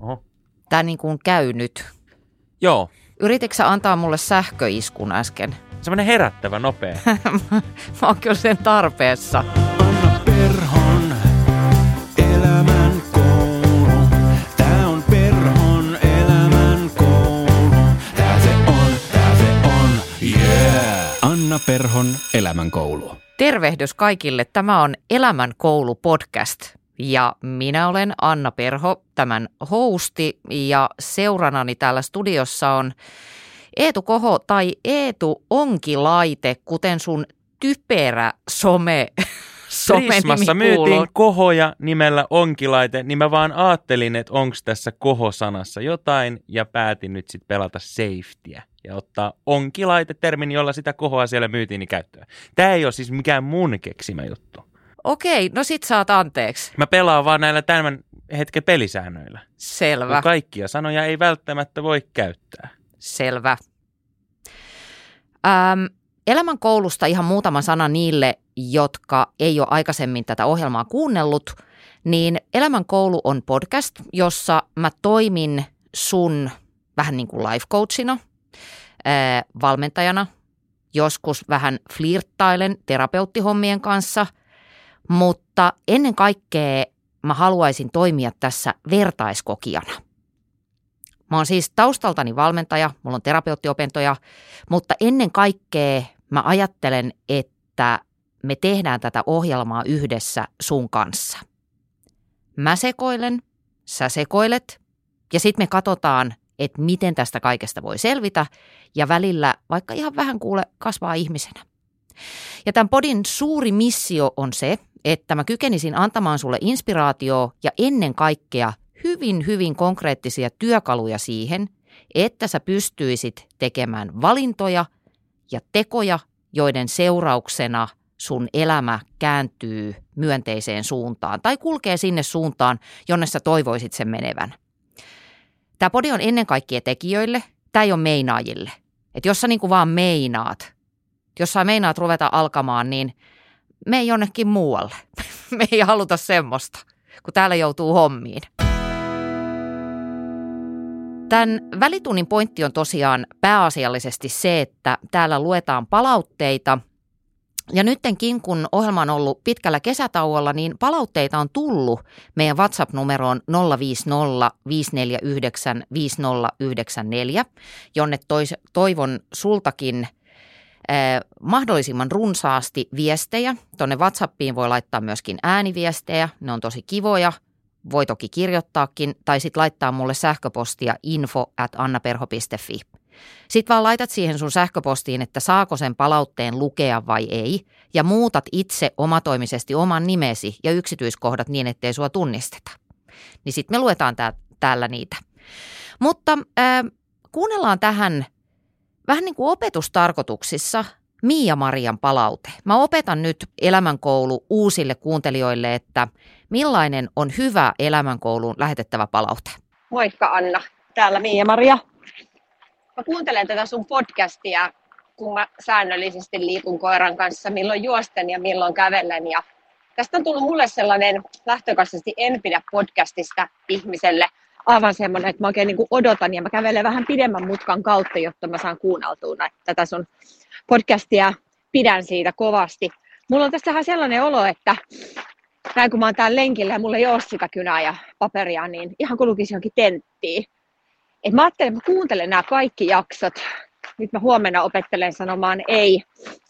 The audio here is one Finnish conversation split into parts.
Oho. Tämä niin kuin käy nyt. Joo, Yrititkö sä antaa mulle sähköiskun äsken? semmoinen herättävä, nopea. Mä oon kyllä sen tarpeessa. Anna Perhon elämän koulu. Tää on Perhon elämän koulu. Tää se on, tää se on, yeah. Anna Perhon elämän koulu. Tervehdys kaikille. Tämä on Elämän koulu podcast. Ja minä olen Anna Perho, tämän hosti ja seuranani täällä studiossa on Eetu Koho tai Eetu Onkilaite, kuten sun typerä some, Prismassa myytiin kohoja nimellä onkilaite, niin mä vaan ajattelin, että onks tässä kohosanassa jotain, ja päätin nyt sitten pelata safetyä ja ottaa onkilaite-termin, jolla sitä kohoa siellä myytiin, niin käyttöön. Tämä ei ole siis mikään mun keksimä juttu. Okei, no sit saat anteeksi. Mä pelaan vaan näillä tämän hetken pelisäännöillä. Selvä. Kun kaikkia sanoja ei välttämättä voi käyttää. Selvä. Ähm, elämän koulusta ihan muutama sana niille, jotka ei ole aikaisemmin tätä ohjelmaa kuunnellut. Niin Elämän koulu on podcast, jossa mä toimin sun vähän niin kuin life coachina, valmentajana. Joskus vähän flirttailen terapeuttihommien kanssa, mutta ennen kaikkea mä haluaisin toimia tässä vertaiskokijana. Mä oon siis taustaltani valmentaja, mulla on terapeuttiopintoja, mutta ennen kaikkea mä ajattelen, että me tehdään tätä ohjelmaa yhdessä sun kanssa. Mä sekoilen, sä sekoilet ja sitten me katsotaan, että miten tästä kaikesta voi selvitä ja välillä vaikka ihan vähän kuule kasvaa ihmisenä. Ja tämän podin suuri missio on se, että mä kykenisin antamaan sulle inspiraatioa ja ennen kaikkea hyvin, hyvin konkreettisia työkaluja siihen, että sä pystyisit tekemään valintoja ja tekoja, joiden seurauksena sun elämä kääntyy myönteiseen suuntaan tai kulkee sinne suuntaan, jonne sä toivoisit sen menevän. Tämä podi on ennen kaikkea tekijöille, tämä ei ole meinaajille. Et jos sä niinku vaan meinaat, jos sä meinaat ruveta alkamaan, niin me ei jonnekin muualle. Me ei haluta semmoista, kun täällä joutuu hommiin. Tämän välitunnin pointti on tosiaan pääasiallisesti se, että täällä luetaan palautteita. Ja nyttenkin, kun ohjelma on ollut pitkällä kesätauolla, niin palautteita on tullut meidän WhatsApp-numeroon 050 549 5094, jonne toivon sultakin mahdollisimman runsaasti viestejä. Tuonne WhatsAppiin voi laittaa myöskin ääniviestejä, ne on tosi kivoja – voi toki kirjoittaakin tai sitten laittaa mulle sähköpostia info at annaperho.fi. Sitten vaan laitat siihen sun sähköpostiin, että saako sen palautteen lukea vai ei, ja muutat itse omatoimisesti oman nimesi ja yksityiskohdat niin, ettei sua tunnisteta. Niin sitten me luetaan tää, täällä niitä. Mutta äh, kuunnellaan tähän vähän niin kuin opetustarkoituksissa Miia-Marian palaute. Mä opetan nyt elämänkoulu uusille kuuntelijoille, että millainen on hyvä elämänkouluun lähetettävä palaute. Moikka Anna, täällä Miia-Maria. Mä kuuntelen tätä sun podcastia, kun mä säännöllisesti liikun koiran kanssa, milloin juosten ja milloin kävellen. Ja tästä on tullut mulle sellainen lähtökohtaisesti en pidä podcastista ihmiselle aivan semmoinen, että mä oikein niin odotan ja mä kävelen vähän pidemmän mutkan kautta, jotta mä saan kuunneltua näitä, tätä sun podcastia. Pidän siitä kovasti. Mulla on tässä vähän sellainen olo, että näin kun mä oon täällä lenkillä ja mulla ei ole sitä kynää ja paperia, niin ihan kuin lukisi johonkin tenttiin. Et mä ajattelen, että mä kuuntelen nämä kaikki jaksot. Nyt mä huomenna opettelen sanomaan ei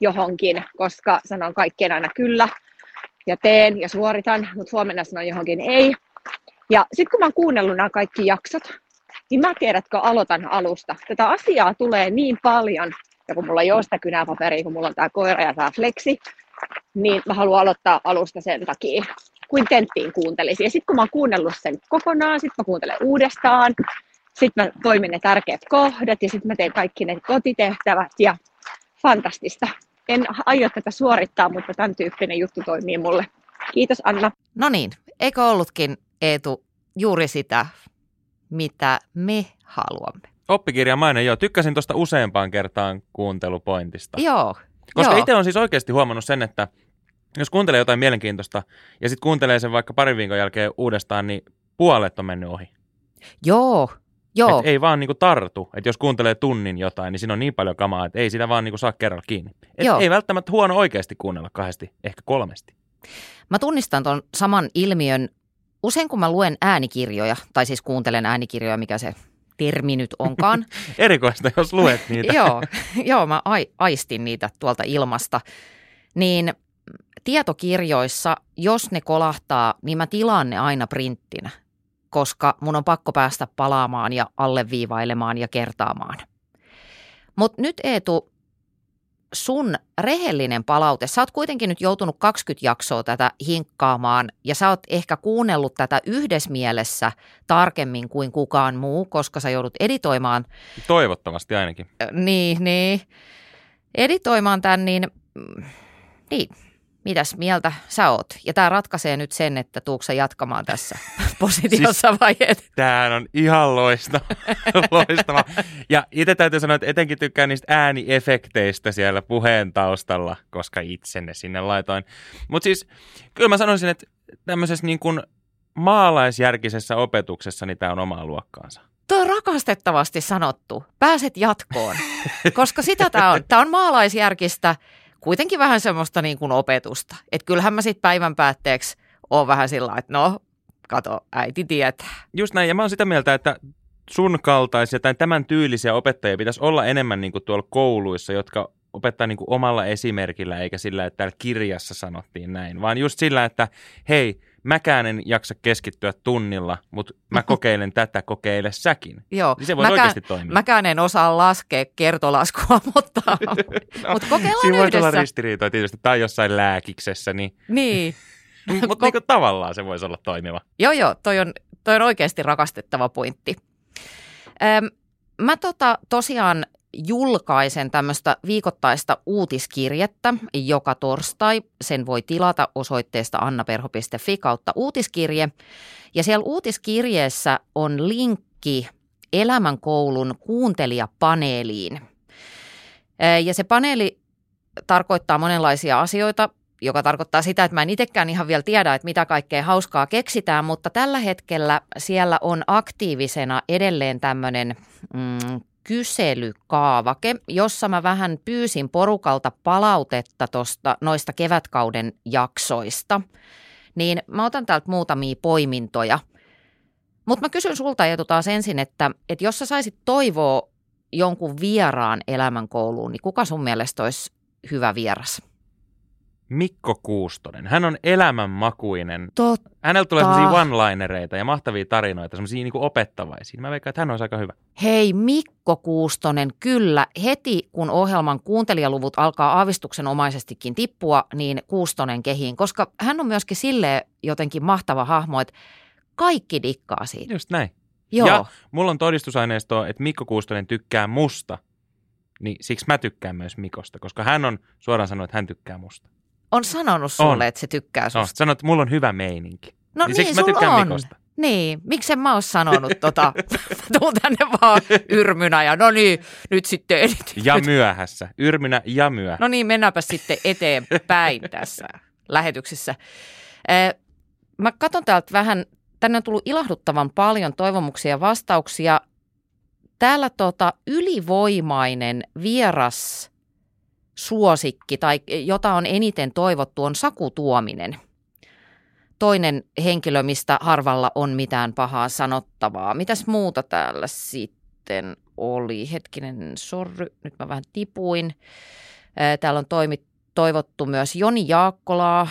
johonkin, koska sanon kaikkien aina kyllä ja teen ja suoritan, mutta huomenna sanon johonkin ei. Ja sitten kun mä oon kuunnellut nämä kaikki jaksot, niin mä tiedätkö, aloitan alusta. Tätä asiaa tulee niin paljon, ja kun mulla ei ole sitä kynäpaperia, kun mulla on tämä koira ja tämä flexi, niin mä haluan aloittaa alusta sen takia, kuin tenttiin kuuntelisin. Ja sitten kun mä oon kuunnellut sen kokonaan, sitten mä kuuntelen uudestaan, sitten mä toimin ne tärkeät kohdat ja sitten mä teen kaikki ne kotitehtävät ja fantastista. En aio tätä suorittaa, mutta tämän tyyppinen juttu toimii mulle. Kiitos Anna. No niin, eikö ollutkin Eetu juuri sitä, mitä me haluamme? Oppikirjamainen, joo. Tykkäsin tuosta useampaan kertaan kuuntelupointista. Joo. Koska itse on siis oikeasti huomannut sen, että jos kuuntelee jotain mielenkiintoista ja sitten kuuntelee sen vaikka parin viikon jälkeen uudestaan, niin puolet on mennyt ohi. Joo, joo. Et ei vaan niinku tartu, että jos kuuntelee tunnin jotain, niin siinä on niin paljon kamaa, että ei sitä vaan niinku saa kerralla kiinni. Et Joo. ei välttämättä huono oikeasti kuunnella kahdesti, ehkä kolmesti. Mä tunnistan tuon saman ilmiön usein kun mä luen äänikirjoja, tai siis kuuntelen äänikirjoja, mikä se termi nyt onkaan. Erikoista, jos luet niitä. joo, joo, mä ai, aistin niitä tuolta ilmasta. Niin tietokirjoissa, jos ne kolahtaa, niin mä tilaan ne aina printtinä, koska mun on pakko päästä palaamaan ja alleviivailemaan ja kertaamaan. Mutta nyt Eetu, sun rehellinen palaute, sä oot kuitenkin nyt joutunut 20 jaksoa tätä hinkkaamaan ja sä oot ehkä kuunnellut tätä yhdessä mielessä tarkemmin kuin kukaan muu, koska sä joudut editoimaan Toivottavasti ainakin. Niin, niin. Editoimaan tämän, niin, mm, niin, mitäs mieltä sä oot? Ja tämä ratkaisee nyt sen, että tuukse sä jatkamaan tässä positiossa vai et? Tämähän on ihan loistava. loistava. Ja itse täytyy sanoa, että etenkin tykkään niistä ääniefekteistä siellä puheen taustalla, koska itse ne sinne laitoin. Mutta siis kyllä mä sanoisin, että tämmöisessä niin kuin maalaisjärkisessä opetuksessa niin tämä on omaa luokkaansa. Tuo on rakastettavasti sanottu. Pääset jatkoon, koska sitä tämä on. Tämä on maalaisjärkistä, kuitenkin vähän semmoista niin kuin opetusta. Että kyllähän mä sitten päivän päätteeksi oon vähän sillä että no, kato, äiti tietää. Just näin, ja mä oon sitä mieltä, että sun kaltaisia tai tämän tyylisiä opettajia pitäisi olla enemmän niin kuin tuolla kouluissa, jotka opettaa niin kuin omalla esimerkillä, eikä sillä, että täällä kirjassa sanottiin näin, vaan just sillä, että hei, mäkään en jaksa keskittyä tunnilla, mutta mä kokeilen tätä, kokeile säkin. Joo. Niin se voisi oikeasti toimia. Mäkään en osaa laskea kertolaskua, mutta, No, mutta kokeillaan Siinä voi olla yhdessä. ristiriitoja tietysti, tai jossain lääkiksessä, niin, Niin. mutta niin tavallaan se voisi olla toimiva. Joo, joo, toi on, toi on oikeasti rakastettava pointti. Öm, mä tota, tosiaan julkaisen tämmöistä viikoittaista uutiskirjettä joka torstai. Sen voi tilata osoitteesta annaperho.fi kautta uutiskirje. Ja siellä uutiskirjeessä on linkki Elämänkoulun kuuntelijapaneeliin. Ja se paneeli tarkoittaa monenlaisia asioita, joka tarkoittaa sitä, että mä en itsekään ihan vielä tiedä, että mitä kaikkea hauskaa keksitään, mutta tällä hetkellä siellä on aktiivisena edelleen tämmöinen mm, kyselykaavake, jossa mä vähän pyysin porukalta palautetta tosta, noista kevätkauden jaksoista. Niin mä otan täältä muutamia poimintoja. Mutta mä kysyn sulta Eetu taas ensin, että, että jos sä saisit toivoa jonkun vieraan elämänkouluun, niin kuka sun mielestä olisi hyvä vieras? Mikko Kuustonen. Hän on elämänmakuinen. Totta. Hänellä tulee sellaisia one-linereita ja mahtavia tarinoita, sellaisia niin opettavaisia. Mä veikkaan, että hän on aika hyvä. Hei Mikko Kuustonen, kyllä heti kun ohjelman kuuntelijaluvut alkaa aavistuksenomaisestikin tippua, niin Kuustonen kehiin, koska hän on myöskin sille jotenkin mahtava hahmo, että kaikki dikkaa siitä. Just näin. Joo, Ja mulla on todistusaineistoa, että Mikko Kuustonen tykkää musta. Niin siksi mä tykkään myös Mikosta, koska hän on suoraan sanonut, että hän tykkää musta. on sanonut sulle, On. että se tykkää No, susta. sanoi, että mulla on hyvä meininki. No niin niin, siksi mä tykkään on. Mikosta. Niin, miksen mä oon sanonut tota, mä tuun tänne vaan yrmynä ja no niin, nyt sitten edit. Ja myöhässä. Yrmynä ja myö. No niin, mennäänpä sitten eteenpäin tässä lähetyksessä. Eh, Mä katson täältä vähän, tänne on tullut ilahduttavan paljon toivomuksia ja vastauksia. Täällä tota, ylivoimainen vieras suosikki tai jota on eniten toivottu on Saku Tuominen. Toinen henkilö, mistä harvalla on mitään pahaa sanottavaa. Mitäs muuta täällä sitten oli? Hetkinen, sorry, nyt mä vähän tipuin. Ää, Täällä on toimi, toivottu myös Joni Jaakkolaa.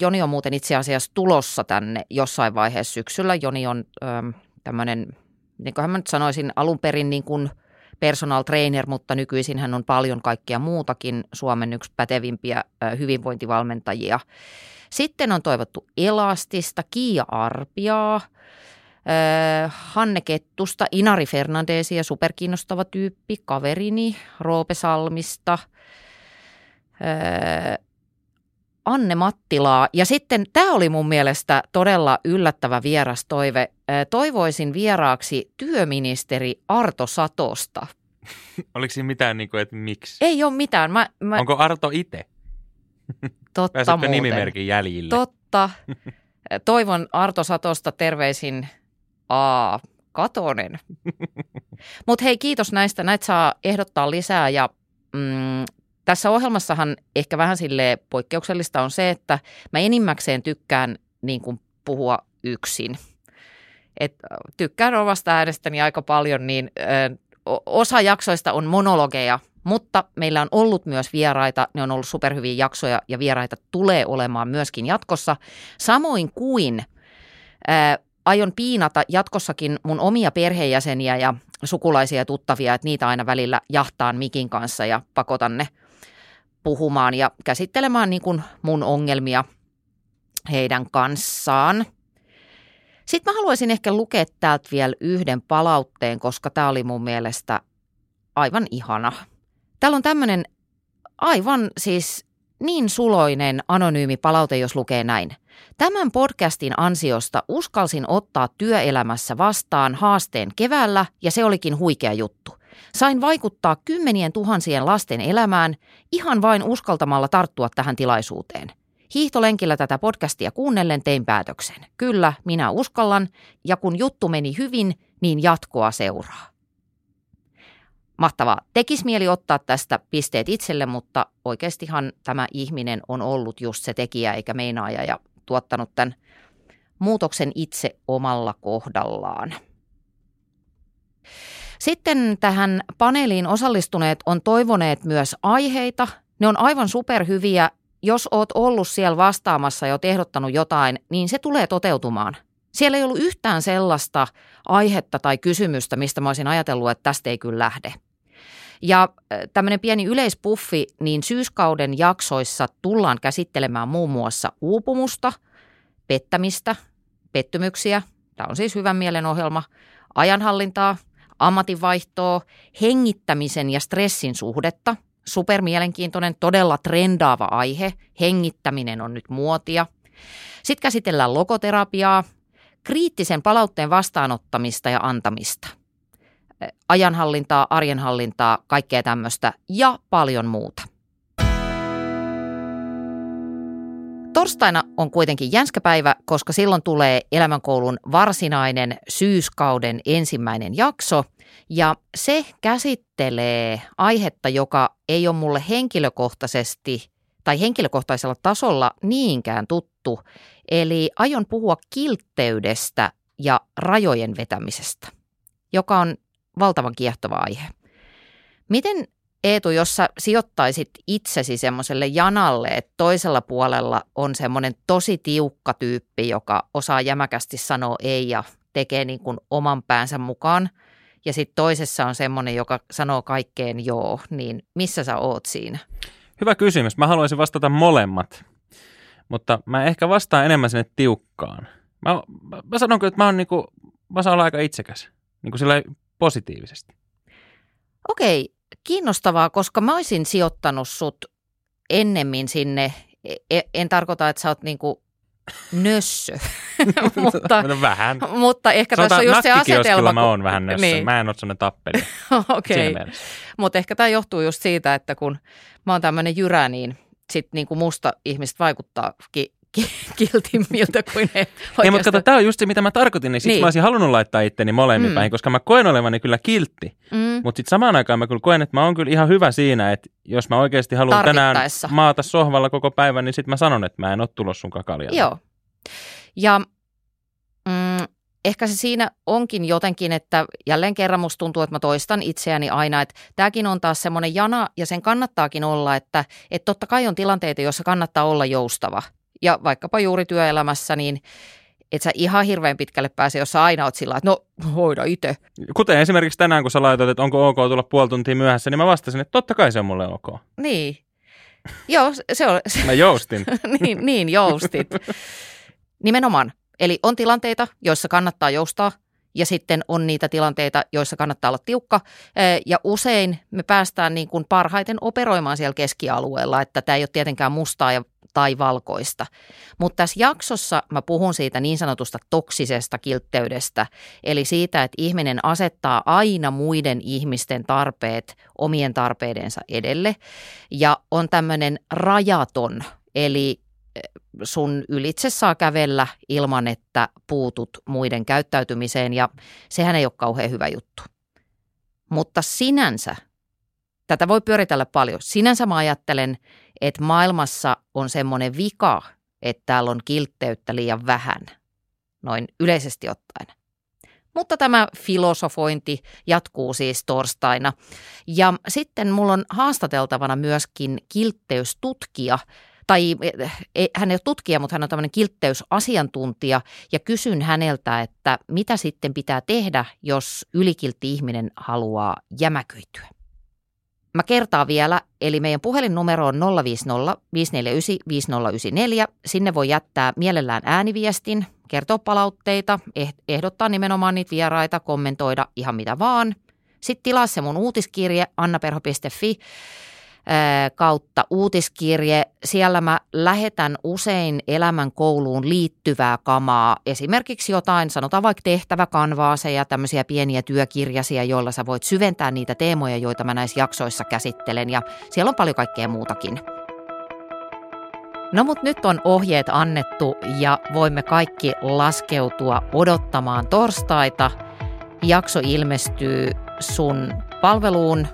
Joni on muuten itse asiassa tulossa tänne jossain vaiheessa syksyllä. Joni on äm, tämmöinen, niin kuin mä nyt sanoisin, alun perin niin kuin personal trainer, mutta nykyisin hän on paljon kaikkea muutakin Suomen yksi pätevimpiä hyvinvointivalmentajia. Sitten on toivottu Elastista, Kiia Arpiaa, Hanne Kettusta, Inari Fernandesia, superkiinnostava tyyppi, kaverini, Roope Salmista, Anne Mattilaa. Ja sitten tämä oli mun mielestä todella yllättävä vieras toive. Toivoisin vieraaksi työministeri Arto Satosta. Oliko siinä mitään, niin kuin, että miksi? Ei ole mitään. Mä, mä, Onko Arto itse? totta Pääsetkö muuten. nimimerkin jäljille? Totta. Toivon Arto Satosta terveisin A. katonen. Mutta hei, kiitos näistä. Näitä saa ehdottaa lisää ja mm, tässä ohjelmassahan ehkä vähän sille poikkeuksellista on se, että mä enimmäkseen tykkään niin kuin puhua yksin. Et tykkään omasta äänestäni aika paljon, niin ö, osa jaksoista on monologeja, mutta meillä on ollut myös vieraita, ne on ollut superhyviä jaksoja ja vieraita tulee olemaan myöskin jatkossa. Samoin kuin ää, aion piinata jatkossakin mun omia perheenjäseniä ja sukulaisia ja tuttavia, että niitä aina välillä jahtaan mikin kanssa ja pakotan ne puhumaan ja käsittelemään niin kuin mun ongelmia heidän kanssaan. Sitten mä haluaisin ehkä lukea täältä vielä yhden palautteen, koska tämä oli mun mielestä aivan ihana. Täällä on tämmöinen aivan siis niin suloinen anonyymi palaute, jos lukee näin. Tämän podcastin ansiosta uskalsin ottaa työelämässä vastaan haasteen keväällä ja se olikin huikea juttu. Sain vaikuttaa kymmenien tuhansien lasten elämään ihan vain uskaltamalla tarttua tähän tilaisuuteen. Hiihtolenkillä tätä podcastia kuunnellen tein päätöksen. Kyllä, minä uskallan, ja kun juttu meni hyvin, niin jatkoa seuraa. Mahtavaa. Tekis mieli ottaa tästä pisteet itselle, mutta oikeastihan tämä ihminen on ollut just se tekijä eikä meinaaja ja tuottanut tämän muutoksen itse omalla kohdallaan. Sitten tähän paneeliin osallistuneet on toivoneet myös aiheita. Ne on aivan superhyviä. Jos oot ollut siellä vastaamassa ja oot ehdottanut jotain, niin se tulee toteutumaan. Siellä ei ollut yhtään sellaista aihetta tai kysymystä, mistä mä olisin ajatellut, että tästä ei kyllä lähde. Ja tämmöinen pieni yleispuffi, niin syyskauden jaksoissa tullaan käsittelemään muun muassa uupumusta, pettämistä, pettymyksiä, tämä on siis hyvän mielen ohjelma, ajanhallintaa, ammatinvaihtoa, hengittämisen ja stressin suhdetta. Supermielenkiintoinen, todella trendaava aihe. Hengittäminen on nyt muotia. Sitten käsitellään logoterapiaa, kriittisen palautteen vastaanottamista ja antamista. Ajanhallintaa, arjenhallintaa, kaikkea tämmöistä ja paljon muuta. Torstaina on kuitenkin jänskäpäivä, koska silloin tulee elämänkoulun varsinainen syyskauden ensimmäinen jakso. Ja se käsittelee aihetta, joka ei ole mulle henkilökohtaisesti tai henkilökohtaisella tasolla niinkään tuttu. Eli aion puhua kiltteydestä ja rajojen vetämisestä, joka on valtavan kiehtova aihe. Miten Eetu, jos sä sijoittaisit itsesi semmoiselle janalle, että toisella puolella on semmoinen tosi tiukka tyyppi, joka osaa jämäkästi sanoa ei ja tekee niin kuin oman päänsä mukaan, ja sitten toisessa on semmoinen, joka sanoo kaikkeen joo, niin missä sä oot siinä? Hyvä kysymys. Mä haluaisin vastata molemmat, mutta mä ehkä vastaan enemmän sinne tiukkaan. Mä, mä, mä sanon kyllä, että mä, oon niinku, mä saan olla aika itsekäs, niin kuin sillä positiivisesti. Okei, kiinnostavaa, koska mä olisin sijoittanut sut ennemmin sinne, e- en tarkoita, että sä oot niinku nössö, mutta, no vähän. mutta ehkä tässä on just se asetelma. mä oon vähän nössö. Niin. Mä en ole sellainen tappeli. Okei, okay. mutta ehkä tämä johtuu just siitä, että kun mä oon tämmöinen jyrä, niin sitten niinku musta ihmiset vaikuttaakin kiltimmiltä kuin ne oikeastaan. Ei, mutta kato, tämä on just se, mitä mä tarkoitin, niin, niin. mä olisin halunnut laittaa itteni molemmin mm. päin, koska mä koen olevani kyllä kiltti. Mm. Mutta sitten samaan aikaan mä kyllä koen, että mä oon kyllä ihan hyvä siinä, että jos mä oikeasti haluan tänään maata sohvalla koko päivän, niin sitten mä sanon, että mä en ole tulos sun kakalialta. Joo. Ja mm, ehkä se siinä onkin jotenkin, että jälleen kerran musta tuntuu, että mä toistan itseäni aina, että tämäkin on taas semmoinen jana ja sen kannattaakin olla, että, että totta kai on tilanteita, joissa kannattaa olla joustava – ja vaikkapa juuri työelämässä, niin et sä ihan hirveän pitkälle pääse, jos sä aina oot sillä että no hoida itse. Kuten esimerkiksi tänään, kun sä laitoit, että onko ok tulla puoli tuntia myöhässä, niin mä vastasin, että totta kai se on mulle ok. Niin. Joo, se on. Mä joustin. niin, niin, joustit. Nimenomaan. Eli on tilanteita, joissa kannattaa joustaa, ja sitten on niitä tilanteita, joissa kannattaa olla tiukka. Ja usein me päästään niin kuin parhaiten operoimaan siellä keskialueella, että tämä ei ole tietenkään mustaa ja tai valkoista. Mutta tässä jaksossa mä puhun siitä niin sanotusta toksisesta kiltteydestä, eli siitä, että ihminen asettaa aina muiden ihmisten tarpeet omien tarpeidensa edelle ja on tämmöinen rajaton, eli sun ylitse saa kävellä ilman, että puutut muiden käyttäytymiseen ja sehän ei ole kauhean hyvä juttu. Mutta sinänsä, tätä voi pyöritellä paljon, sinänsä mä ajattelen, että maailmassa on semmoinen vika, että täällä on kiltteyttä liian vähän, noin yleisesti ottaen. Mutta tämä filosofointi jatkuu siis torstaina. Ja sitten mulla on haastateltavana myöskin kiltteystutkija, tai eh, hän ei ole tutkija, mutta hän on tämmöinen kiltteysasiantuntija, ja kysyn häneltä, että mitä sitten pitää tehdä, jos ylikiltti ihminen haluaa jämäköityä. Mä kertaan vielä, eli meidän puhelinnumero on 050 549 5094. Sinne voi jättää mielellään ääniviestin, kertoa palautteita, eh, ehdottaa nimenomaan niitä vieraita, kommentoida ihan mitä vaan. Sitten tilaa se mun uutiskirje annaperho.fi kautta uutiskirje. Siellä mä lähetän usein elämän kouluun liittyvää kamaa, esimerkiksi jotain, sanotaan vaikka tehtäväkanvaaseja, tämmöisiä pieniä työkirjasia, joilla sä voit syventää niitä teemoja, joita mä näissä jaksoissa käsittelen ja siellä on paljon kaikkea muutakin. No mutta nyt on ohjeet annettu ja voimme kaikki laskeutua odottamaan torstaita. Jakso ilmestyy sun palveluun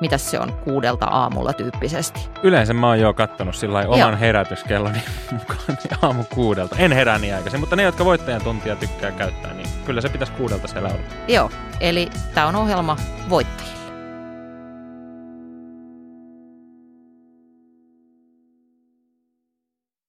mitä se on, kuudelta aamulla tyyppisesti. Yleensä mä oon jo kattonut sillä oman Joo. herätyskelloni mukaan niin aamu kuudelta. En herää niin aikaisin, mutta ne, jotka voittajan tuntia tykkää käyttää, niin kyllä se pitäisi kuudelta siellä olla. Joo, eli tämä on ohjelma voittajille.